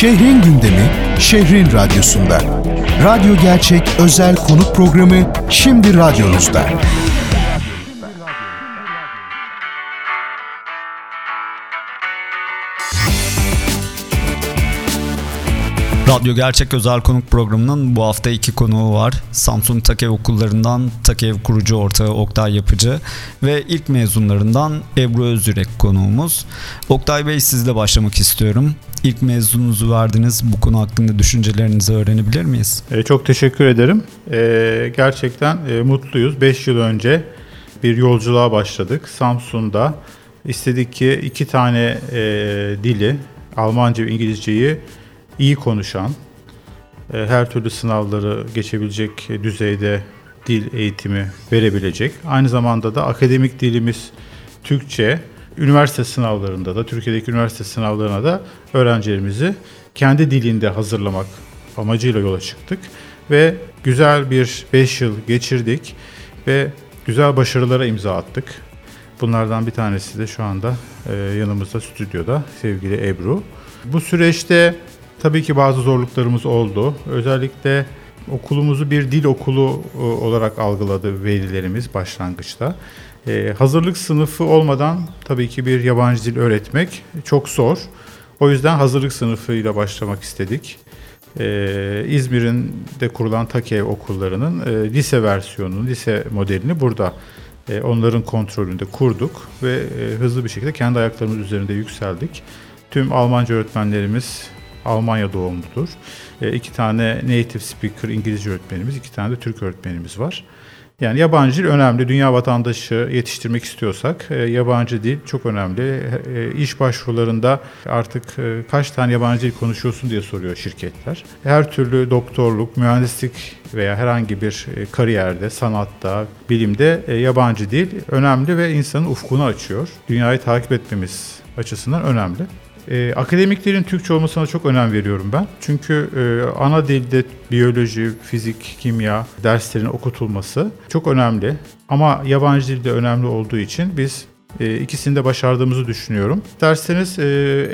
Şehrin gündemi, şehrin radyosunda. Radyo Gerçek özel konuk programı şimdi radyonuzda. Radyo Gerçek Özel Konuk programının bu hafta iki konuğu var. Samsun Takev okullarından Takev kurucu ortağı Oktay Yapıcı ve ilk mezunlarından Ebru Özürek konuğumuz. Oktay Bey sizle başlamak istiyorum. İlk mezununuzu verdiniz. Bu konu hakkında düşüncelerinizi öğrenebilir miyiz? E, çok teşekkür ederim. E, gerçekten e, mutluyuz. 5 yıl önce bir yolculuğa başladık. Samsun'da istedik ki iki tane dili, Almanca ve İngilizceyi iyi konuşan, e, her türlü sınavları geçebilecek düzeyde dil eğitimi verebilecek. Aynı zamanda da akademik dilimiz Türkçe, üniversite sınavlarında da, Türkiye'deki üniversite sınavlarına da öğrencilerimizi kendi dilinde hazırlamak amacıyla yola çıktık. Ve güzel bir 5 yıl geçirdik ve güzel başarılara imza attık. Bunlardan bir tanesi de şu anda e, yanımızda stüdyoda sevgili Ebru. Bu süreçte Tabii ki bazı zorluklarımız oldu. Özellikle okulumuzu bir dil okulu e, olarak algıladı velilerimiz başlangıçta. Ee, hazırlık sınıfı olmadan tabii ki bir yabancı dil öğretmek çok zor. O yüzden hazırlık sınıfıyla başlamak istedik. Ee, İzmir'in de kurulan TAKEV okullarının e, lise versiyonunu, lise modelini burada e, onların kontrolünde kurduk ve e, hızlı bir şekilde kendi ayaklarımız üzerinde yükseldik. Tüm Almanca öğretmenlerimiz Almanya doğumludur. E, iki tane native speaker İngilizce öğretmenimiz, iki tane de Türk öğretmenimiz var. Yani yabancı dil önemli. Dünya vatandaşı yetiştirmek istiyorsak e, yabancı dil çok önemli. E, iş başvurularında artık e, kaç tane yabancı dil konuşuyorsun diye soruyor şirketler. Her türlü doktorluk, mühendislik veya herhangi bir e, kariyerde, sanatta, bilimde e, yabancı dil önemli ve insanın ufkunu açıyor. Dünyayı takip etmemiz açısından önemli. E, akademiklerin Türkçe olmasına çok önem veriyorum ben. Çünkü e, ana dilde biyoloji, fizik, kimya derslerin okutulması çok önemli. Ama yabancı dilde önemli olduğu için biz e, ikisini de başardığımızı düşünüyorum. Derseniz e,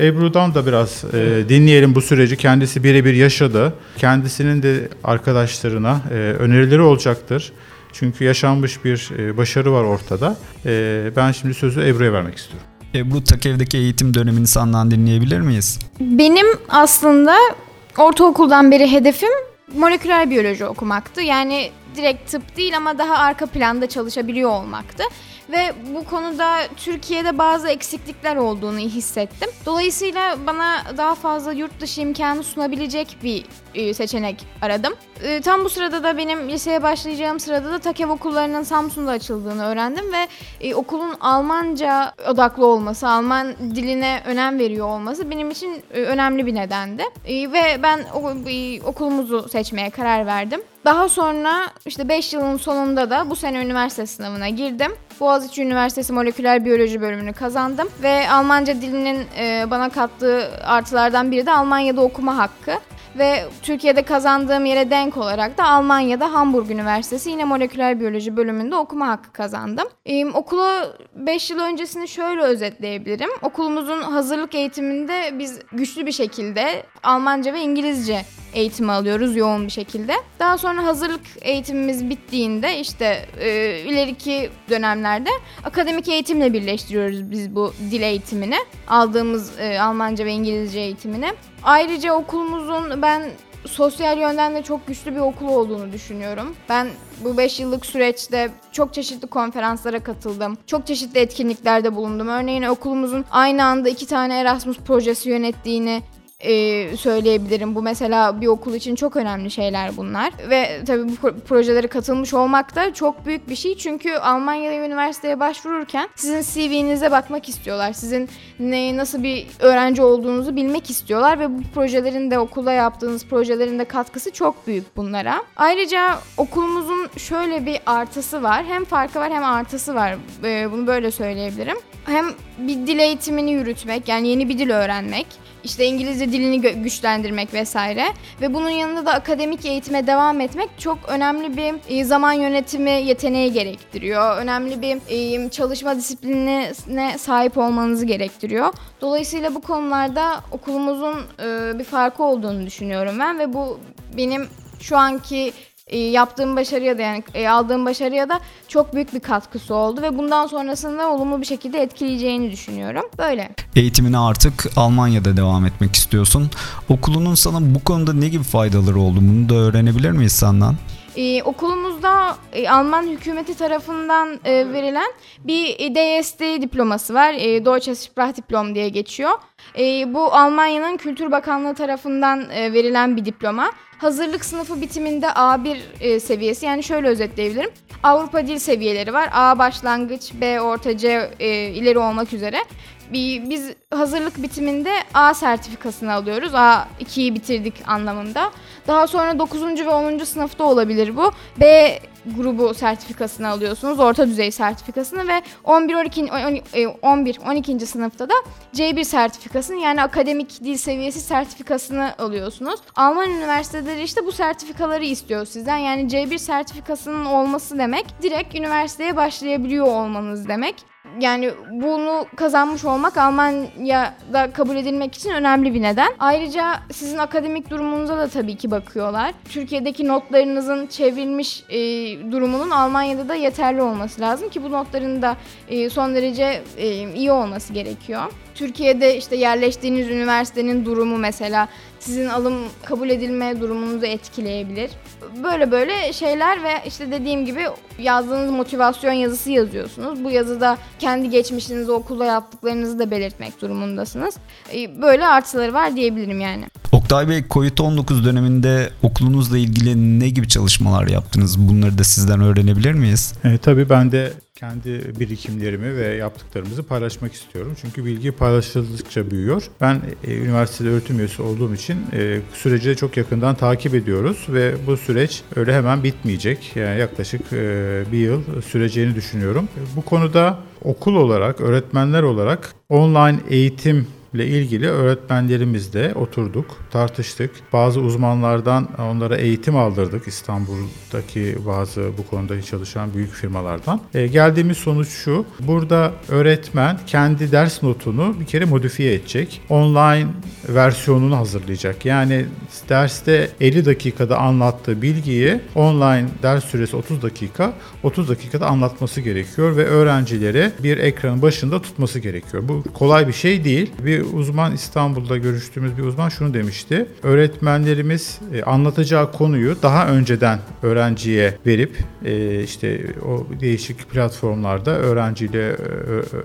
Ebru'dan da biraz e, dinleyelim bu süreci. Kendisi birebir yaşadı. Kendisinin de arkadaşlarına e, önerileri olacaktır. Çünkü yaşanmış bir e, başarı var ortada. E, ben şimdi sözü Ebru'ya vermek istiyorum. Ebru Takev'deki eğitim dönemini senden dinleyebilir miyiz? Benim aslında ortaokuldan beri hedefim moleküler biyoloji okumaktı. Yani direkt tıp değil ama daha arka planda çalışabiliyor olmaktı ve bu konuda Türkiye'de bazı eksiklikler olduğunu hissettim. Dolayısıyla bana daha fazla yurt dışı imkanı sunabilecek bir e, seçenek aradım. E, tam bu sırada da benim liseye başlayacağım sırada da TAKEV okullarının Samsun'da açıldığını öğrendim ve e, okulun Almanca odaklı olması, Alman diline önem veriyor olması benim için önemli bir nedendi. Ve ben okulumuzu seçmeye karar verdim. Daha sonra işte 5 yılın sonunda da bu sene üniversite sınavına girdim. Boğaziçi Üniversitesi Moleküler Biyoloji bölümünü kazandım ve Almanca dilinin e, bana kattığı artılardan biri de Almanya'da okuma hakkı ve Türkiye'de kazandığım yere denk olarak da Almanya'da Hamburg Üniversitesi yine moleküler biyoloji bölümünde okuma hakkı kazandım. Ee, okulu 5 yıl öncesini şöyle özetleyebilirim. Okulumuzun hazırlık eğitiminde biz güçlü bir şekilde Almanca ve İngilizce eğitimi alıyoruz yoğun bir şekilde. Daha sonra hazırlık eğitimimiz bittiğinde işte e, ileriki dönemlerde akademik eğitimle birleştiriyoruz biz bu dil eğitimini. Aldığımız e, Almanca ve İngilizce eğitimini. Ayrıca okulumuzun ben sosyal yönden de çok güçlü bir okul olduğunu düşünüyorum. Ben bu 5 yıllık süreçte çok çeşitli konferanslara katıldım. Çok çeşitli etkinliklerde bulundum. Örneğin okulumuzun aynı anda iki tane Erasmus projesi yönettiğini e, söyleyebilirim. Bu mesela bir okul için çok önemli şeyler bunlar. Ve tabii bu projelere katılmış olmak da çok büyük bir şey. Çünkü Almanya'da üniversiteye başvururken sizin CV'nize bakmak istiyorlar. Sizin ne, nasıl bir öğrenci olduğunuzu bilmek istiyorlar ve bu projelerin de okulda yaptığınız projelerin de katkısı çok büyük bunlara. Ayrıca okulumuzun şöyle bir artısı var. Hem farkı var hem artısı var. Bunu böyle söyleyebilirim. Hem bir dil eğitimini yürütmek yani yeni bir dil öğrenmek işte İngilizce dilini güçlendirmek vesaire ve bunun yanında da akademik eğitime devam etmek çok önemli bir e, zaman yönetimi yeteneği gerektiriyor. Önemli bir e, çalışma disiplinine sahip olmanızı gerektiriyor. Dolayısıyla bu konularda okulumuzun e, bir farkı olduğunu düşünüyorum ben ve bu benim şu anki e, yaptığım başarıya da yani e, aldığım başarıya da çok büyük bir katkısı oldu ve bundan sonrasında olumlu bir şekilde etkileyeceğini düşünüyorum. Böyle. Eğitimine artık Almanya'da devam etmek istiyorsun. Okulunun sana bu konuda ne gibi faydaları oldu? Bunu da öğrenebilir miyiz senden? Ee, okulumuzda e, Alman hükümeti tarafından e, verilen bir DSD diploması var. E, Deutsche Sprachdiplom diye geçiyor. E, bu Almanya'nın Kültür Bakanlığı tarafından e, verilen bir diploma. Hazırlık sınıfı bitiminde A1 e, seviyesi yani şöyle özetleyebilirim. Avrupa dil seviyeleri var. A başlangıç, B orta, C e, ileri olmak üzere. Biz hazırlık bitiminde A sertifikasını alıyoruz. A2'yi bitirdik anlamında. Daha sonra 9. ve 10. sınıfta olabilir bu. B grubu sertifikasını alıyorsunuz. Orta düzey sertifikasını ve 11 12 11 12. sınıfta da C1 sertifikasını yani akademik dil seviyesi sertifikasını alıyorsunuz. Alman üniversiteleri işte bu sertifikaları istiyor sizden. Yani C1 sertifikasının olması demek direkt üniversiteye başlayabiliyor olmanız demek yani bunu kazanmış olmak Almanya'da kabul edilmek için önemli bir neden. Ayrıca sizin akademik durumunuza da tabii ki bakıyorlar. Türkiye'deki notlarınızın çevrilmiş e, durumunun Almanya'da da yeterli olması lazım ki bu notların da e, son derece e, iyi olması gerekiyor. Türkiye'de işte yerleştiğiniz üniversitenin durumu mesela sizin alım kabul edilme durumunuzu etkileyebilir. Böyle böyle şeyler ve işte dediğim gibi yazdığınız motivasyon yazısı yazıyorsunuz. Bu yazıda kendi geçmişinizi okulda yaptıklarınızı da belirtmek durumundasınız. Ee, böyle artıları var diyebilirim yani. Oktay Bey COVID-19 döneminde okulunuzla ilgili ne gibi çalışmalar yaptınız? Bunları da sizden öğrenebilir miyiz? E, tabii ben de kendi birikimlerimi ve yaptıklarımızı paylaşmak istiyorum. Çünkü bilgi paylaşıldıkça büyüyor. Ben e, üniversitede öğretim üyesi olduğum için e, süreci çok yakından takip ediyoruz ve bu süreç öyle hemen bitmeyecek. Yani yaklaşık e, bir yıl süreceğini düşünüyorum. Bu konuda okul olarak, öğretmenler olarak online eğitim ile ilgili öğretmenlerimizle oturduk, tartıştık. Bazı uzmanlardan onlara eğitim aldırdık İstanbul'daki bazı bu konuda çalışan büyük firmalardan. E, geldiğimiz sonuç şu. Burada öğretmen kendi ders notunu bir kere modifiye edecek. Online versiyonunu hazırlayacak. Yani derste 50 dakikada anlattığı bilgiyi online ders süresi 30 dakika 30 dakikada anlatması gerekiyor ve öğrencilere bir ekranın başında tutması gerekiyor. Bu kolay bir şey değil. Bir uzman İstanbul'da görüştüğümüz bir uzman şunu demişti. Öğretmenlerimiz e, anlatacağı konuyu daha önceden öğrenciye verip e, işte o değişik platformlarda öğrenciyle e,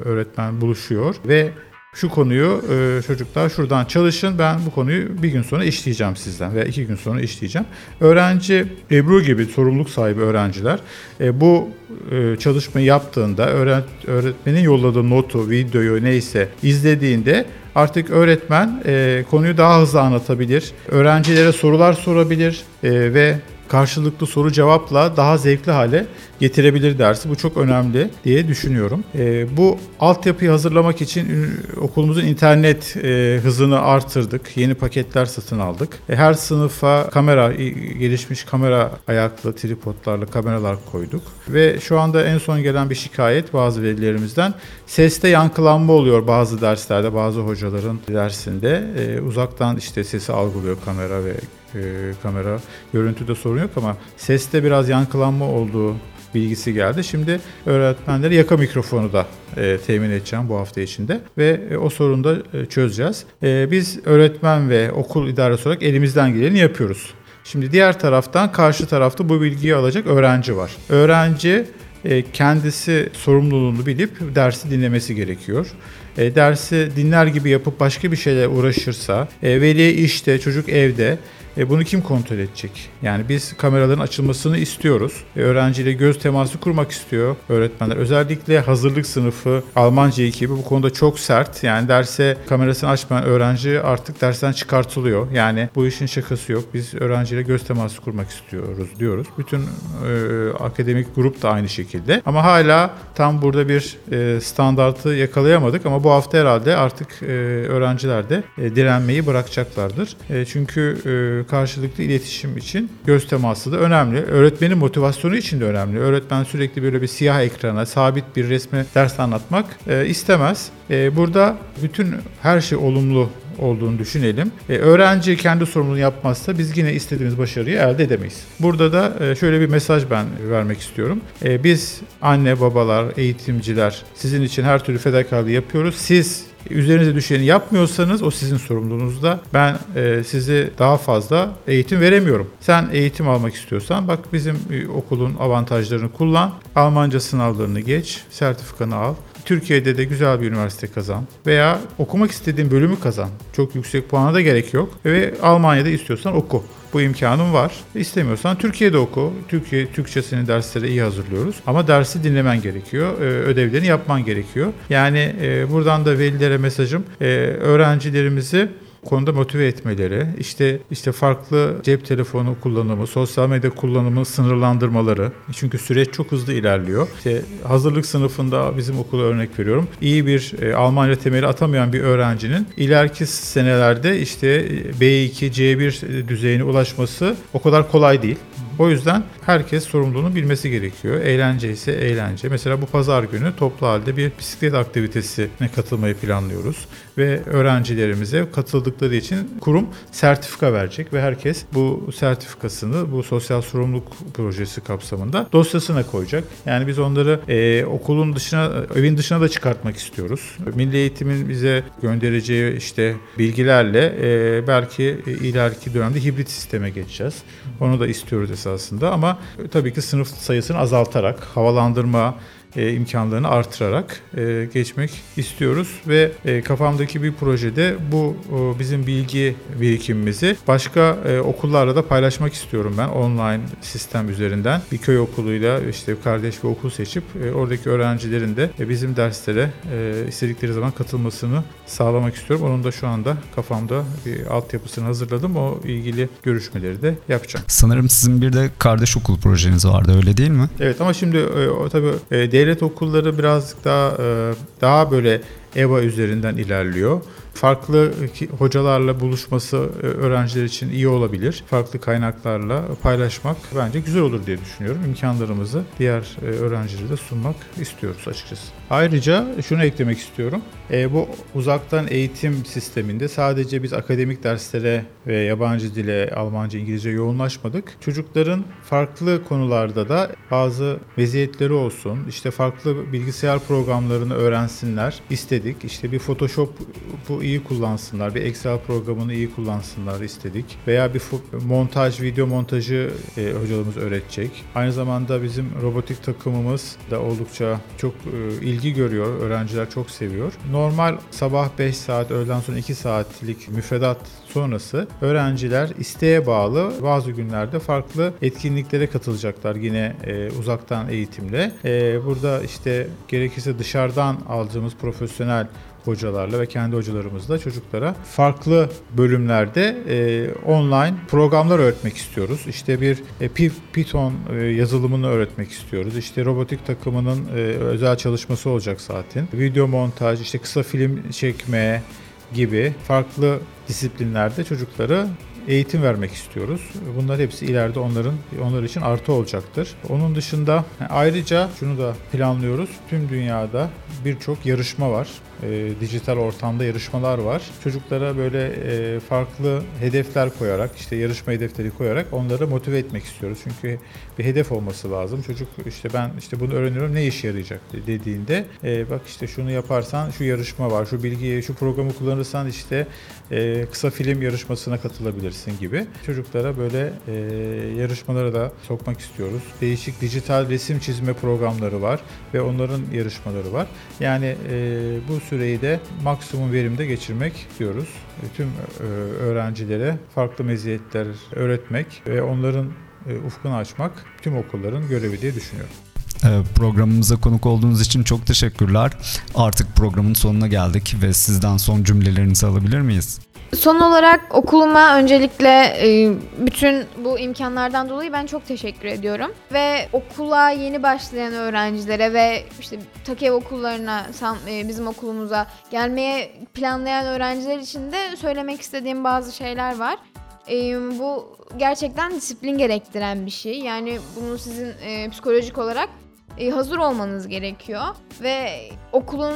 öğretmen buluşuyor ve şu konuyu e, çocuklar şuradan çalışın ben bu konuyu bir gün sonra işleyeceğim sizden veya iki gün sonra işleyeceğim. Öğrenci Ebru gibi sorumluluk sahibi öğrenciler e, bu e, çalışmayı yaptığında öğret, öğretmenin yolladığı notu, videoyu neyse izlediğinde artık öğretmen e, konuyu daha hızlı anlatabilir, öğrencilere sorular sorabilir e, ve karşılıklı soru cevapla daha zevkli hale getirebilir dersi. Bu çok önemli diye düşünüyorum. E, bu altyapıyı hazırlamak için okulumuzun internet e, hızını artırdık. Yeni paketler satın aldık. E, her sınıfa kamera, gelişmiş kamera ayaklı tripodlarla kameralar koyduk. Ve şu anda en son gelen bir şikayet bazı velilerimizden seste yankılanma oluyor bazı derslerde, bazı hocaların dersinde. E, uzaktan işte sesi algılıyor kamera ve e, kamera. Görüntüde sorun yok ama seste biraz yankılanma olduğu bilgisi geldi. Şimdi öğretmenlere yaka mikrofonu da e, temin edeceğim bu hafta içinde ve e, o sorunu da e, çözeceğiz. E, biz öğretmen ve okul idaresi olarak elimizden geleni yapıyoruz. Şimdi diğer taraftan karşı tarafta bu bilgiyi alacak öğrenci var. Öğrenci e, kendisi sorumluluğunu bilip dersi dinlemesi gerekiyor. E, dersi dinler gibi yapıp başka bir şeyle uğraşırsa, e, veli işte, çocuk evde E, bunu kim kontrol edecek? Yani biz kameraların açılmasını istiyoruz. E, öğrenciyle göz teması kurmak istiyor öğretmenler. Özellikle hazırlık sınıfı Almanca ekibi bu konuda çok sert. Yani derse kamerasını açmayan öğrenci artık dersten çıkartılıyor. Yani bu işin şakası yok. Biz öğrenciyle göz teması kurmak istiyoruz diyoruz. Bütün e, akademik grup da aynı şekilde. Ama hala tam burada bir e, standartı yakalayamadık ama bu hafta herhalde artık e, öğrenciler de e, direnmeyi bırakacaklardır. E, çünkü e, karşılıklı iletişim için göz teması da önemli. Öğretmenin motivasyonu için de önemli. Öğretmen sürekli böyle bir siyah ekrana, sabit bir resme ders anlatmak e, istemez. E, burada bütün her şey olumlu olduğunu düşünelim. E, öğrenci kendi sorumluluğunu yapmazsa biz yine istediğimiz başarıyı elde edemeyiz. Burada da e, şöyle bir mesaj ben vermek istiyorum. E, biz anne, babalar, eğitimciler sizin için her türlü fedakarlığı yapıyoruz. Siz üzerinize düşeni yapmıyorsanız o sizin sorumluluğunuzda. Ben e, sizi daha fazla eğitim veremiyorum. Sen eğitim almak istiyorsan bak bizim e, okulun avantajlarını kullan. Almanca sınavlarını geç, sertifikanı al. Türkiye'de de güzel bir üniversite kazan veya okumak istediğin bölümü kazan. Çok yüksek puana da gerek yok ve Almanya'da istiyorsan oku. Bu imkanın var. İstemiyorsan Türkiye'de oku. Türkiye Türkçesini derslere iyi hazırlıyoruz. Ama dersi dinlemen gerekiyor. Ee, ödevlerini yapman gerekiyor. Yani e, buradan da velilere mesajım. E, öğrencilerimizi konuda motive etmeleri, işte işte farklı cep telefonu kullanımı, sosyal medya kullanımı sınırlandırmaları. Çünkü süreç çok hızlı ilerliyor. İşte hazırlık sınıfında bizim okula örnek veriyorum. İyi bir e, Almanca temeli atamayan bir öğrencinin ileriki senelerde işte B2, C1 düzeyine ulaşması o kadar kolay değil. O yüzden herkes sorumluluğunu bilmesi gerekiyor. Eğlence ise eğlence. Mesela bu pazar günü toplu halde bir bisiklet aktivitesine katılmayı planlıyoruz. Ve öğrencilerimize katıldıkları için kurum sertifika verecek ve herkes bu sertifikasını bu sosyal sorumluluk projesi kapsamında dosyasına koyacak. Yani biz onları e, okulun dışına, evin dışına da çıkartmak istiyoruz. Milli Eğitim'in bize göndereceği işte bilgilerle e, belki ileriki dönemde hibrit sisteme geçeceğiz. Onu da istiyoruz esasında ama tabii ki sınıf sayısını azaltarak havalandırma e, imkanlarını artırarak e, geçmek istiyoruz ve e, kafamdaki bir projede bu o, bizim bilgi birikimimizi başka e, okullarla da paylaşmak istiyorum ben online sistem üzerinden bir köy okuluyla işte kardeş bir okul seçip e, oradaki öğrencilerin de e, bizim derslere e, istedikleri zaman katılmasını sağlamak istiyorum. Onun da şu anda kafamda bir altyapısını hazırladım. O ilgili görüşmeleri de yapacağım. Sanırım sizin bir de kardeş okul projeniz vardı öyle değil mi? Evet ama şimdi e, tabii e, devlet okulları birazcık daha e, daha böyle EVA üzerinden ilerliyor. Farklı hocalarla buluşması e, öğrenciler için iyi olabilir. Farklı kaynaklarla paylaşmak bence güzel olur diye düşünüyorum. İmkanlarımızı diğer e, öğrencilere de sunmak istiyoruz açıkçası. Ayrıca şunu eklemek istiyorum. E, bu uzaktan eğitim sisteminde sadece biz akademik derslere ve yabancı dile, Almanca, İngilizce yoğunlaşmadık. Çocukların farklı konularda da bazı meziyetleri olsun, işte farklı bilgisayar programlarını öğrensinler istedik. İşte bir Photoshop bu iyi kullansınlar, bir Excel programını iyi kullansınlar istedik. Veya bir montaj, video montajı e, hocamız öğretecek. Aynı zamanda bizim robotik takımımız da oldukça çok e, ilgi görüyor. Öğrenciler çok seviyor. Normal sabah 5 saat, öğleden sonra 2 saatlik müfredat sonrası öğrenciler isteğe bağlı bazı günlerde farklı etkinliklere katılacaklar yine e, uzaktan eğitimle. E, burada işte gerekirse dışarıdan aldığımız profesyonel hocalarla ve kendi hocalarımızla çocuklara farklı bölümlerde e, online programlar öğretmek istiyoruz. İşte bir e, Python e, yazılımını öğretmek istiyoruz. İşte robotik takımının e, özel çalışması olacak zaten. Video montaj, işte kısa film çekme gibi farklı disiplinlerde çocuklara eğitim vermek istiyoruz. Bunlar hepsi ileride onların onlar için artı olacaktır. Onun dışında ayrıca şunu da planlıyoruz. Tüm dünyada birçok yarışma var e, dijital ortamda yarışmalar var. Çocuklara böyle e, farklı hedefler koyarak, işte yarışma hedefleri koyarak onları motive etmek istiyoruz. Çünkü bir hedef olması lazım. Çocuk işte ben işte bunu öğreniyorum ne işe yarayacak dediğinde e, bak işte şunu yaparsan şu yarışma var, şu bilgiyi, şu programı kullanırsan işte e, kısa film yarışmasına katılabilirsin gibi. Çocuklara böyle e, yarışmalara da sokmak istiyoruz. Değişik dijital resim çizme programları var ve onların yarışmaları var. Yani e, bu süreyi de maksimum verimde geçirmek diyoruz. E, tüm e, öğrencilere farklı meziyetler öğretmek ve onların e, ufkunu açmak tüm okulların görevi diye düşünüyorum. Programımıza konuk olduğunuz için çok teşekkürler. Artık programın sonuna geldik ve sizden son cümlelerinizi alabilir miyiz? Son olarak okuluma öncelikle e, bütün bu imkanlardan dolayı ben çok teşekkür ediyorum. Ve okula yeni başlayan öğrencilere ve işte TAKEV okullarına, e, bizim okulumuza gelmeye planlayan öğrenciler için de söylemek istediğim bazı şeyler var. E, bu gerçekten disiplin gerektiren bir şey. Yani bunu sizin psikolojik olarak hazır olmanız gerekiyor ve okulun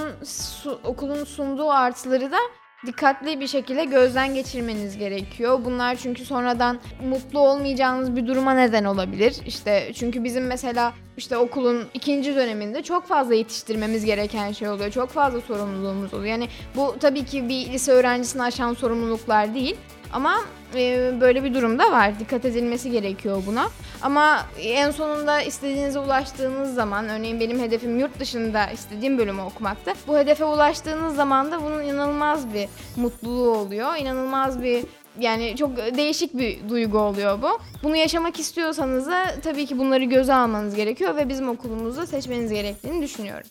okulun sunduğu artıları da dikkatli bir şekilde gözden geçirmeniz gerekiyor. Bunlar çünkü sonradan mutlu olmayacağınız bir duruma neden olabilir. İşte çünkü bizim mesela işte okulun ikinci döneminde çok fazla yetiştirmemiz gereken şey oluyor. Çok fazla sorumluluğumuz oluyor. Yani bu tabii ki bir lise öğrencisini aşan sorumluluklar değil. Ama e, böyle bir durumda var. Dikkat edilmesi gerekiyor buna. Ama en sonunda istediğinize ulaştığınız zaman, örneğin benim hedefim yurt dışında istediğim bölümü okumaktı. Bu hedefe ulaştığınız zaman da bunun inanılmaz bir mutluluğu oluyor. İnanılmaz bir yani çok değişik bir duygu oluyor bu. Bunu yaşamak istiyorsanız da tabii ki bunları göze almanız gerekiyor ve bizim okulumuzda seçmeniz gerektiğini düşünüyorum.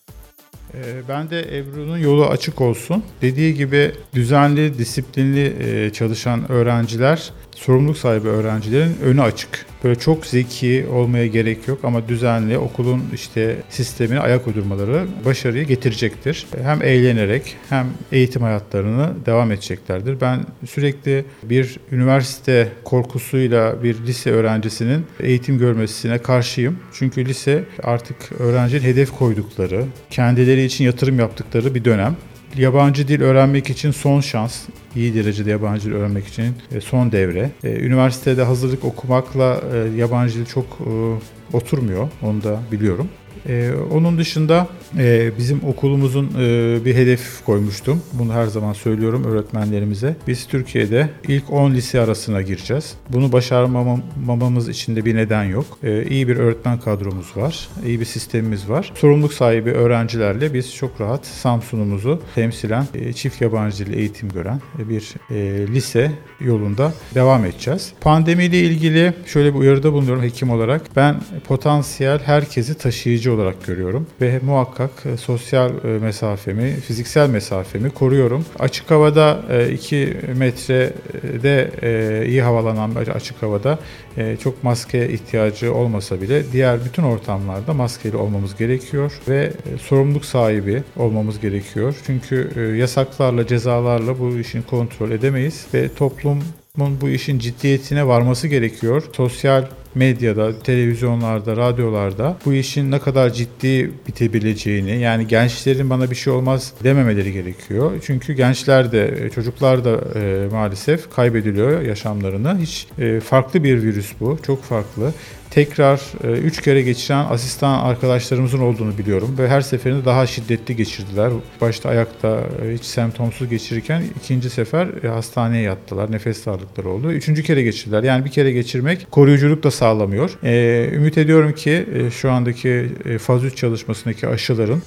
Ee, ben de Ebru'nun yolu açık olsun. Dediği gibi düzenli, disiplinli e, çalışan öğrenciler sorumluluk sahibi öğrencilerin önü açık. Böyle çok zeki olmaya gerek yok ama düzenli okulun işte sistemine ayak uydurmaları başarıyı getirecektir. Hem eğlenerek hem eğitim hayatlarını devam edeceklerdir. Ben sürekli bir üniversite korkusuyla bir lise öğrencisinin eğitim görmesine karşıyım. Çünkü lise artık öğrencinin hedef koydukları, kendileri için yatırım yaptıkları bir dönem yabancı dil öğrenmek için son şans, iyi derecede yabancı dil öğrenmek için e, son devre. E, üniversitede hazırlık okumakla e, yabancı dil çok oturmuyor, onu da biliyorum. Ee, onun dışında e, bizim okulumuzun e, bir hedef koymuştum. Bunu her zaman söylüyorum öğretmenlerimize. Biz Türkiye'de ilk 10 lise arasına gireceğiz. Bunu başarmamamız için de bir neden yok. E, iyi bir öğretmen kadromuz var. iyi bir sistemimiz var. Sorumluluk sahibi öğrencilerle biz çok rahat Samsun'umuzu temsilen e, çift yabancı dil eğitim gören bir e, lise yolunda devam edeceğiz. Pandemiyle ilgili şöyle bir uyarıda bulunuyorum hekim olarak. Ben potansiyel herkesi taşıyıcı olarak görüyorum ve muhakkak e, sosyal e, mesafemi, fiziksel mesafemi koruyorum. Açık havada 2 e, metrede iyi havalanan açık havada çok maske ihtiyacı olmasa bile diğer bütün ortamlarda maskeli olmamız gerekiyor ve sorumluluk sahibi olmamız gerekiyor. Çünkü yasaklarla, cezalarla bu işin kontrol edemeyiz ve toplum bu işin ciddiyetine varması gerekiyor. Sosyal medyada, televizyonlarda, radyolarda bu işin ne kadar ciddi bitebileceğini yani gençlerin bana bir şey olmaz dememeleri gerekiyor. Çünkü gençler de çocuklar da e, maalesef kaybediliyor yaşamlarını. Hiç e, farklı bir virüs bu. Çok farklı tekrar 3 e, kere geçiren asistan arkadaşlarımızın olduğunu biliyorum ve her seferinde daha şiddetli geçirdiler. Başta ayakta e, hiç semptomsuz geçirirken ikinci sefer e, hastaneye yattılar. Nefes darlıkları oldu. Üçüncü kere geçirdiler. Yani bir kere geçirmek koruyuculuk da sağlamıyor. ümit ediyorum ki şu andaki faz 3 çalışmasındaki aşıların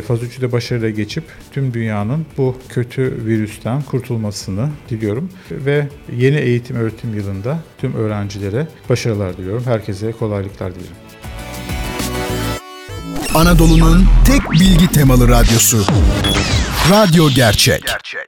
faz 3'ü de başarıyla geçip tüm dünyanın bu kötü virüsten kurtulmasını diliyorum ve yeni eğitim öğretim yılında tüm öğrencilere başarılar diliyorum. Herkese Herkese kolaylıklar dilerim. Anadolu'nun tek bilgi temalı radyosu. Radyo Gerçek. Gerçek.